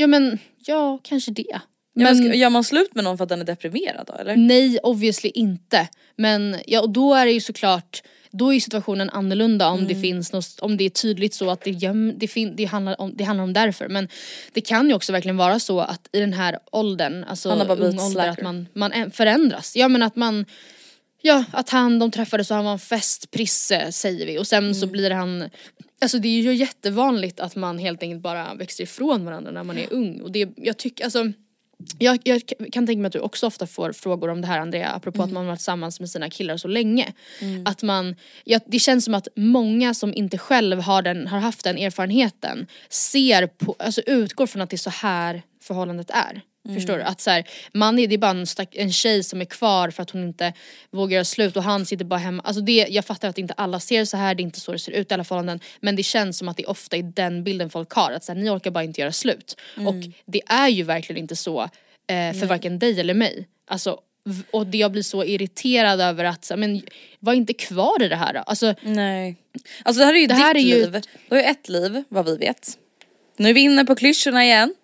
Ja men, ja kanske det. Ja, Men, men gör man slut med någon för att den är deprimerad då eller? nej obviously inte. Men ja och då är det ju såklart då är situationen annorlunda om Mm. det finns något, om det är tydligt så att det, göm, det, fin, det, handlar om, det handlar om därför. Men det kan ju också verkligen vara så att i den här åldern, alltså ung ålder, att man, man förändras. Ja men att man Ja, att han, de träffades och han var en festprisse säger vi och sen så blir han Alltså det är ju jättevanligt att man helt enkelt bara växer ifrån varandra när man är ung och det, jag tycker alltså jag, jag kan tänka mig att du också ofta får frågor om det här Andrea apropå att man har varit tillsammans med sina killar så länge. Att man, ja, det känns som att många som inte själv har, den, har haft den erfarenheten ser på, alltså utgår från att det är så här förhållandet är. Förstår du? Att så här, man är, det är bara en, stack, en tjej som är kvar för att hon inte vågar göra slut och han sitter bara hemma. Alltså det, jag fattar att inte alla ser så här, det är inte så det ser ut i alla förhållanden. Men det känns som att det ofta är den bilden folk har. Att så här, ni orkar bara inte göra slut. Och det är ju verkligen inte så eh, för varken dig eller mig. Alltså, och det jag blir så irriterad över att, men var inte kvar i det här då. Alltså, Nej. Alltså det här är ju Det ditt här är ju- liv. Du har ju ett liv vad vi vet. Nu är vi inne på klyschorna igen.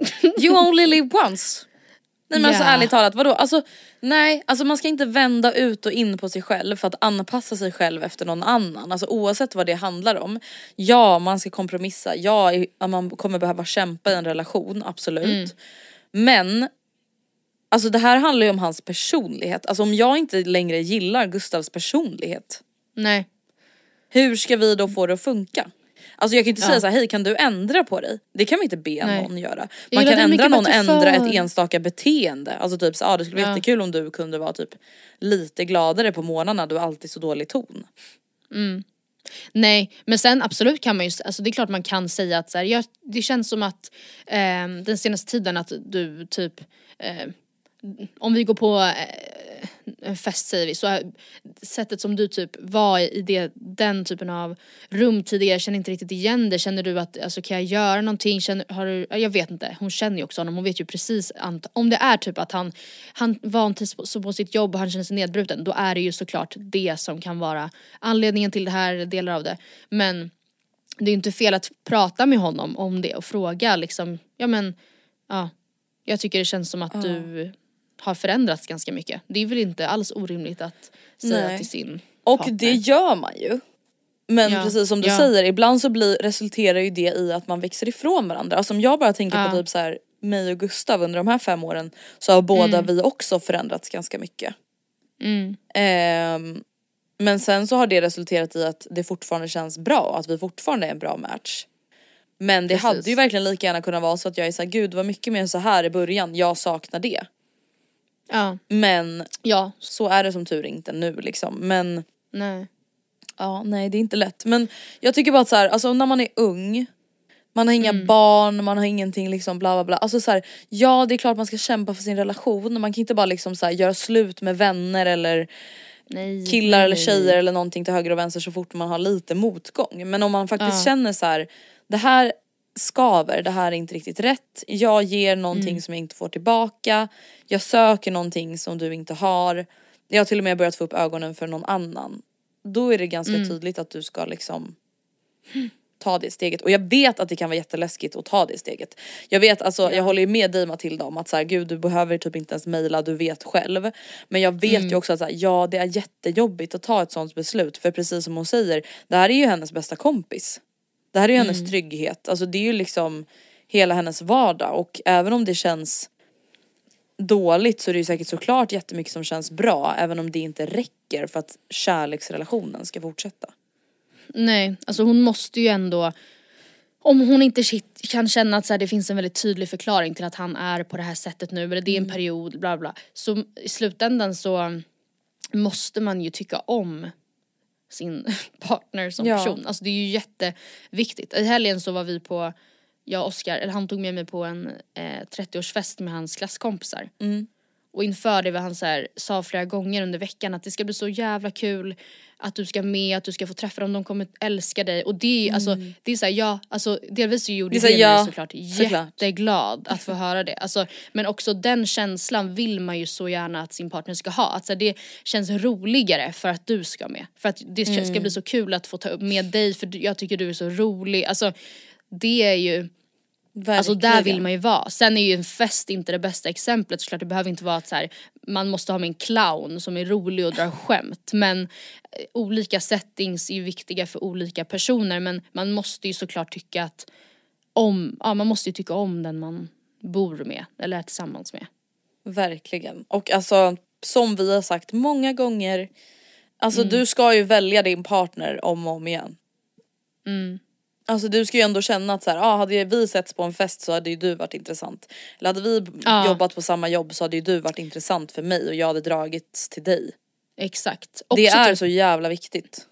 You only live once. Nej men alltså Ja. ärligt talat, vadå? Alltså, nej, alltså man ska inte vända ut och in på sig själv för att anpassa sig själv efter någon annan. Alltså oavsett vad det handlar om. Ja, man ska kompromissa, ja, man kommer behöva kämpa i en relation, absolut. Mm. Men Alltså det här handlar ju om hans personlighet. Alltså om jag inte längre gillar Gustavs personlighet, Nej. hur ska vi då få det att funka? Alltså jag kan inte Ja. säga så här, hej kan du ändra på dig? Det kan vi inte be Nej. någon göra. Man kan ändra någon ändra förr. ett enstaka beteende. Alltså typ så, ah, det skulle vara Ja. jättekul om du kunde vara typ lite gladare på morgnarna, du har alltid så dålig ton. Nej men sen absolut kan man ju, alltså det är klart man kan säga att så här, jag, det känns som att eh, den senaste tiden att du typ eh, om vi går på eh, en fest säger vi så sättet som du typ var i det, den typen av rum tidigare, jag känner inte riktigt igen det. Känner du att, alltså kan jag göra någonting? Känner, har du, ja, jag vet inte, hon känner ju också honom, hon vet ju precis om det är typ att han, han vantrivs på, så på sitt jobb och han känner sig nedbruten då är det ju såklart det som kan vara anledningen till det här, delar av det. Men det är ju inte fel att prata med honom om det och fråga liksom, ja men, ja. Jag tycker det känns som att du har förändrats ganska mycket. Det är väl inte alls orimligt att säga Nej. till sin Och partner. det gör man ju. Men Ja. precis som du Ja. säger, ibland så blir, resulterar ju det i att man växer ifrån varandra. Alltså om jag bara tänker på Ja. typ så här, mig och Gustav under de här fem åren så har båda Mm. vi också förändrats ganska mycket. Mm. Ehm, men sen så har det resulterat i att det fortfarande känns bra, att vi fortfarande är en bra match. Men det Precis. hade ju verkligen lika gärna kunnat vara så att jag är såhär, gud vad mycket mer så här i början, jag saknar det. Ja, Men ja, så är det som tur inte nu liksom. Men nej. ja, nej det är inte lätt. Men jag tycker bara att så här, alltså när man är ung, man har Mm. inga barn, man har ingenting liksom bla bla bla. Alltså så här, ja det är klart man ska kämpa för sin relation, man kan inte bara liksom så här, göra slut med vänner eller nej killar nej, eller tjejer eller någonting till höger och vänster så fort man har lite motgång. Men om man faktiskt Ja. känner så här, det här skaver, det här är inte riktigt rätt. Jag ger någonting Mm. som jag inte får tillbaka. Jag söker någonting som du inte har. Jag har till och med börjat få upp ögonen för någon annan. Då är det ganska Mm. tydligt att du ska liksom ta det steget. Och jag vet att det kan vara jätteläskigt att ta det steget. Jag vet alltså, jag håller ju med dig Matilda om att så här, gud du behöver typ inte ens mejla, du vet själv. Men jag vet Mm. ju också att så här, ja det är jättejobbigt att ta ett sånt beslut för precis som hon säger, det här är ju hennes bästa kompis. Det här är ju hennes Mm. trygghet, alltså det är ju liksom hela hennes vardag och även om det känns dåligt så är det ju säkert såklart jättemycket som känns bra även om det inte räcker för att kärleksrelationen ska fortsätta. Nej, alltså hon måste ju ändå om hon inte kan känna att så här, det finns en väldigt tydlig förklaring till att han är på det här sättet nu, eller det är en period, bla bla. Så i slutändan så måste man ju tycka om sin partner som Ja. person. Alltså det är ju jätteviktigt. I helgen så var vi på, jag och Oskar, eller han tog med mig på en eh, 30-årsfest med hans klasskompisar. Och inför det var han så här, sa flera gånger under veckan att det ska bli så jävla kul att du ska med, att du ska få träffa dem, de kommer älska dig. Och det är alltså, det är såhär, ja, alltså delvis så gjorde Det är det, här, mig ja, såklart jätteglad att få höra det. Alltså, men också den känslan vill man ju så gärna att sin partner ska ha. Att så här, det känns roligare för att du ska med. För att det ska Mm. bli så kul att få ta upp med dig för jag tycker du är så rolig. Alltså det är ju Alltså där Verkligen. vill man ju vara. Sen är ju en fest inte det bästa exemplet såklart. Det behöver inte vara att så här, man måste ha med en clown som är rolig och drar skämt. Men eh, olika settings är ju viktiga för olika personer. Men man måste ju såklart tycka att om, ja man måste ju tycka om den man bor med eller är tillsammans med. Verkligen. Och alltså som vi har sagt många gånger, alltså Mm. du ska ju välja din partner om och om igen. Mm. Alltså du ska ju ändå känna att så här, ah, hade vi setts på en fest så hade ju du varit intressant. Eller hade vi Ja. jobbat på samma jobb så hade ju du varit intressant för mig och jag hade dragits till dig. Exakt. det Också är typ- så jävla viktigt.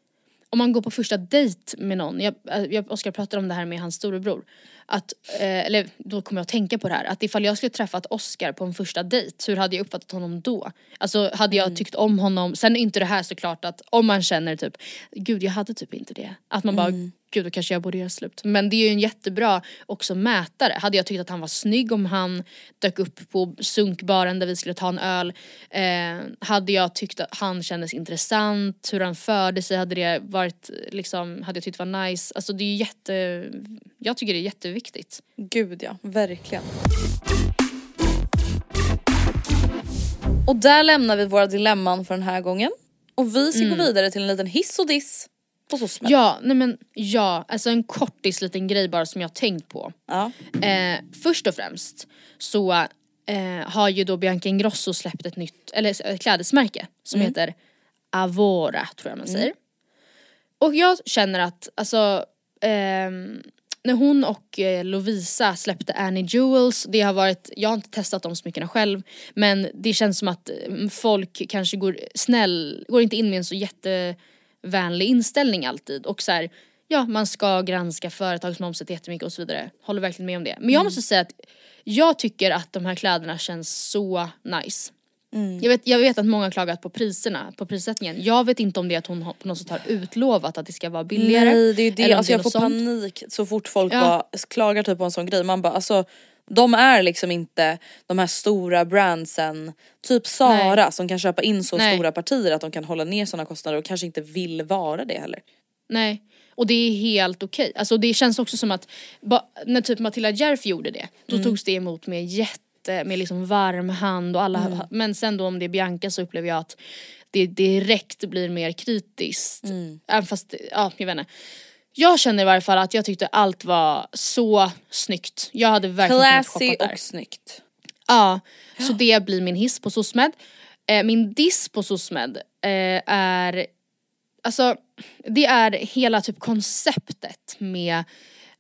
om man går på första dejt med någon, jag, jag, Oskar pratade om det här med hans storebror. Att, eh, eller då kommer jag att tänka på det här, att ifall jag skulle träffat Oskar på en första dejt, hur hade jag uppfattat honom då? Alltså hade jag tyckt om honom, sen är inte det här såklart att om man känner typ, gud jag hade typ inte det. Att man bara, gud då kanske jag borde göra slut. Men det är ju en jättebra också mätare. Hade jag tyckt att han var snygg om han dök upp på sunkbaren där vi skulle ta en öl. Eh, hade jag tyckt att han kändes intressant, hur han förde sig, hade det varit liksom, hade jag tyckt var nice. Alltså det är ju jätte, jag tycker det är jätteviktigt. Gud ja, verkligen. Och där lämnar vi våra dilemman för den här gången. Och vi ska Mm. gå vidare till en liten hiss och diss på SOSME. Ja, nej men ja, alltså en kortis liten grej bara som jag tänkt på. Ja. Eh, först och främst så eh, har ju då Bianca Ingrosso släppt ett nytt, eller ett klädesmärke som heter Avora tror jag man säger. Och jag känner att alltså ehm, när hon och eh, Lovisa släppte Annie Jewels, det har varit, jag har inte testat de smyckena själv men det känns som att eh, folk kanske går snäll, går inte in med en så jättevänlig inställning alltid och så här, ja man ska granska företagsmomset jättemycket och så vidare. Håller verkligen med om det. Men jag måste säga att jag tycker att de här kläderna känns så nice. Jag, vet, jag vet att många har klagat på priserna, på prissättningen. Jag vet inte om det är att hon på något sätt har utlovat att det ska vara billigare. Nej det är ju det, alltså jag får sånt. panik så fort folk Ja. bara klagar typ på en sån grej. Man bara alltså de är liksom inte de här stora brandsen, typ Sara som kan köpa in så Nej. stora partier att de kan hålla ner sådana kostnader och kanske inte vill vara det heller. Nej. Och det är helt okej. Alltså det känns också som att ba, när typ Matilda Djerf gjorde det, då Mm. togs det emot med jätte, med liksom varm hand och alla, Mm. men sen då om det är Bianca så upplever jag att det direkt blir mer kritiskt. Mm. Även fast, ja jag vet inte. Jag känner i varje fall att jag tyckte allt var så snyggt. Jag hade verkligen kunnat Classy shoppa där. och snyggt. Ja, så det blir min hiss på SOSMED. Eh, min diss på SOSMED eh, är, alltså det är hela typ konceptet med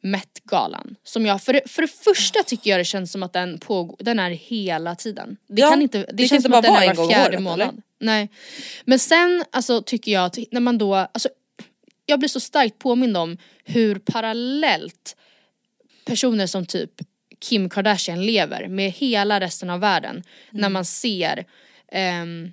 Met-galan. Som jag, för, för det första tycker jag det känns som att den pågår, den är hela tiden. Det Ja, kan inte, det, det kan känns inte som bara att den vara är en var gång om fjärde året, månad. eller? Nej. Men sen alltså tycker jag att när man då, alltså jag blir så starkt påmind om hur parallellt personer som typ Kim Kardashian lever med hela resten av världen. När man ser um,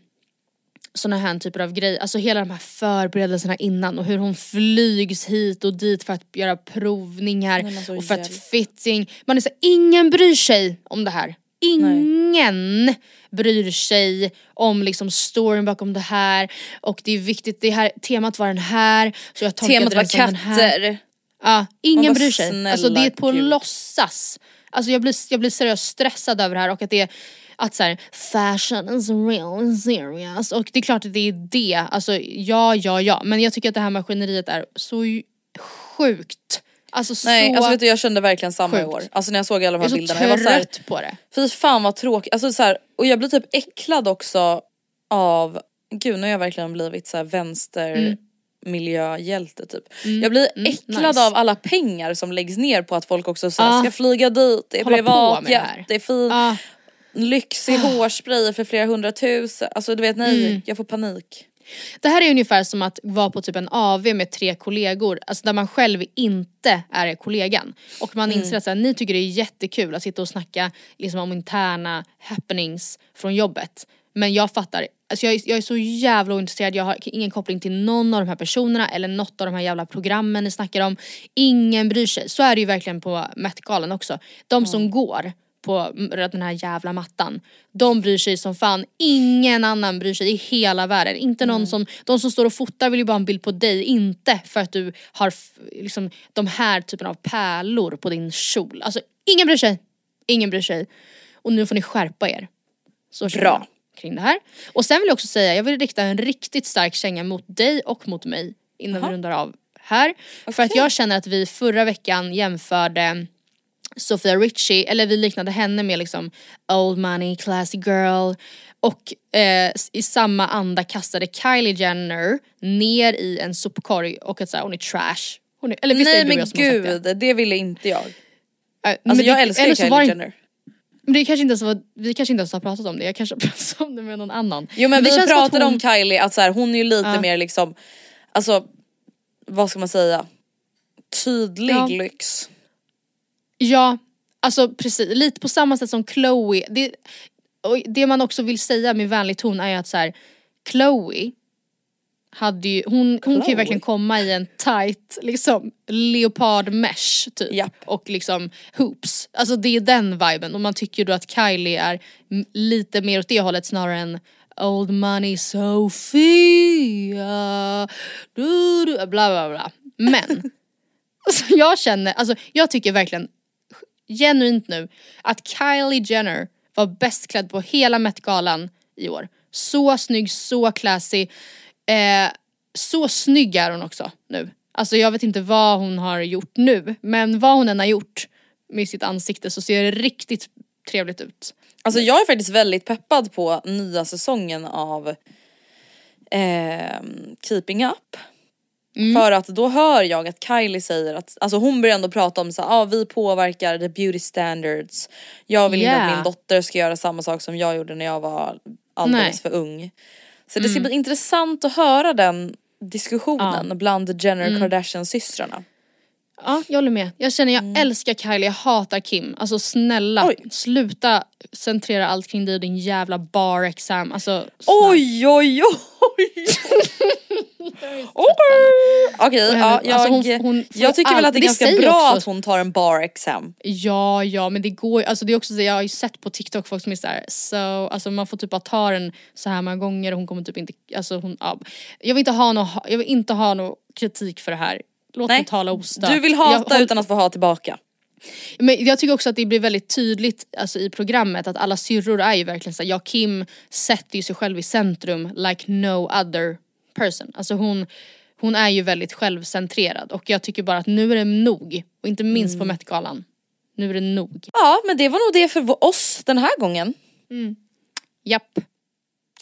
såna här typer av grejer, alltså hela de här förberedelserna innan och hur hon flygs hit och dit för att göra provningar Nej, men så och för att fitting. Man är så, ingen bryr sig om det här. Ingen bryr sig om liksom storyn bakom det här och det är viktigt, det här temat var den här så jag tolkade Temat var den som den här. katter. Ja, ingen bryr sig. snälla Alltså det är på gud. låtsas. Alltså jag blir, jag blir seriöst stressad över det här och att det är att så här, fashion is real and serious och det är klart att det är det, alltså ja ja ja men jag tycker att det här maskineriet är så ju- sjukt. Alltså Nej så, alltså vet du jag kände verkligen samma i sjukt. år. Alltså när jag såg alla de jag här är så bilderna. Jag var såhär, trött på det. fy fan vad tråkigt. Alltså så här, och jag blir typ äcklad också av, gud nu har jag verkligen blivit såhär vänster miljöhjälte typ. Jag blir äcklad Mm. nice. av alla pengar som läggs ner på att folk också så Ah. ska flyga dit, det är privat, det här. det är fint, Ah. lyxig hårspray för flera hundratusen. Alltså du vet nej, Mm. jag får panik. Det här är ungefär som att vara på typ en AV med tre kollegor, alltså där man själv inte är kollegan. Och man inser att så här, ni tycker det är jättekul att sitta och snacka liksom, om interna happenings från jobbet. Men jag fattar, alltså jag, är, jag är så jävla ointresserad, jag har ingen koppling till någon av de här personerna eller något av de här jävla programmen ni snackar om. Ingen bryr sig. Så är det ju verkligen på Met-galan också. De som går på den här jävla mattan. De bryr sig som fan, ingen annan bryr sig i hela världen. Inte någon som, de som står och fotar vill ju bara ha en bild på dig, inte för att du har liksom de här typen av pärlor på din kjol. Alltså ingen bryr sig. Ingen bryr sig. Och nu får ni skärpa er. Så Bra. kring det här. Och sen vill jag också säga, jag vill rikta en riktigt stark känga mot dig och mot mig innan vi rundar av här. För att jag känner att vi förra veckan jämförde Sofia Richie, eller vi liknade henne med liksom old money, classy girl och eh, i samma anda kastade Kylie Jenner ner i en sopkorg och att säga hon är trash. Hon är, eller visst är Nej det du och men jag som har sagt det? gud, det ville inte jag. Men Alltså det- jag älskar ju så Kylie var det- Jenner. Men det kanske inte ens var, vi kanske inte ens har pratat om det, jag kanske har pratat om det med någon annan. Jo men det vi pratade hon- om Kylie att så här, hon är ju lite Ja. mer liksom, alltså vad ska man säga, tydlig Ja. lyx. Ja, alltså precis. Lite på samma sätt som Chloe. Det, det man också vill säga med vänlig ton är att så här, Chloe hade ju, hon, hon kan ju Chloe? verkligen komma i en tight liksom leopard mesh typ Japp. och liksom hoops. Alltså det är den viben och man tycker då att Kylie är lite mer åt det hållet snarare än Old money Sofia, du, du, bla bla bla. Men Alltså jag känner, alltså jag tycker verkligen genuint nu att Kylie Jenner var bäst klädd på hela Met-galan i år. Så snygg, så classy. Eh, så snygg är hon också nu. Alltså jag vet inte vad hon har gjort nu men vad hon än har gjort med sitt ansikte så ser det riktigt trevligt ut. Alltså jag är faktiskt väldigt peppad på nya säsongen av eh, Keeping Up. För att då hör jag att Kylie säger att, alltså hon börjar ändå prata om så ja ah, vi påverkar the beauty standards. Jag vill inte Yeah. att min dotter ska göra samma sak som jag gjorde när jag var alldeles Nej. för ung. Så det ska bli intressant att höra den diskussionen bland Jenner Kardashian systrarna. Ja, jag håller med. Jag känner jag älskar Kylie, jag hatar Kim. Alltså snälla, Oj. sluta centrera allt kring dig och din jävla bar exam. Alltså, snälla. Oj oj oj! Okej, ja, henne- jag, alltså hon- hon får jag tycker väl allt- att det är det ganska bra också- att hon tar en bar exam. Ja, ja men det går ju, alltså det är också så, jag har ju sett på TikTok folk som är såhär, så, alltså man får typ bara ta den så här många gånger och hon kommer typ inte, alltså hon, ja. Jag vill inte ha någon, jag vill inte ha någon kritik för det här. Låt mig tala ostört. Du vill hata jag, utan att få ha tillbaka. Men jag tycker också att det blir väldigt tydligt alltså, i programmet att alla syrror är ju verkligen såhär, ja Kim sätter ju sig själv i centrum like no other person. Alltså hon, hon är ju väldigt självcentrerad och jag tycker bara att nu är det nog. Och inte minst på Met-galan. Nu är det nog. Ja men det var nog det för oss den här gången. Japp.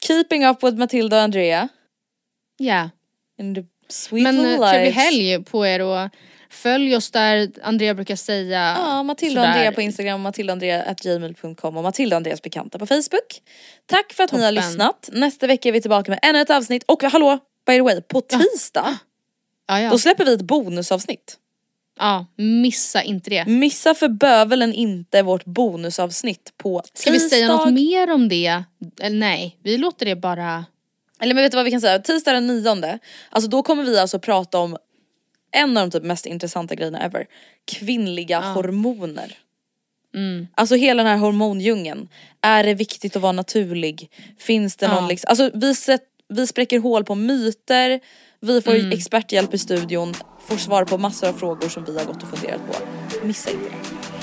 Keeping up with Matilda och Andrea. Ja. In the sweet Men eh, trevlig lives. helg på er och följ oss där Andrea brukar säga. Ja, Matilda och. Andrea på Instagram, matildaandrea.gmail.com och Matilda Andreas bekanta på Facebook. Tack för att ni har Toppen. lyssnat. Nästa vecka är vi tillbaka med ännu ett avsnitt och hallå, by the way, på tisdag Ja, ja. då släpper vi ett bonusavsnitt. ja, missa inte det. Missa för bövelen inte vårt bonusavsnitt på Ska tisdag. vi säga något mer om det? Eller nej, vi låter det bara... Eller men vet du vad vi kan säga? Tisdag den nionde, alltså då kommer vi alltså prata om en av de typ mest intressanta grejerna ever. Kvinnliga hormoner. Alltså hela den här hormondjungeln. Är det viktigt att vara naturlig? Finns det någon Ja. liksom, alltså vi, sätt, vi spräcker hål på myter, vi får experthjälp i studion, får svar på massor av frågor som vi har gått och funderat på. Missa inte det.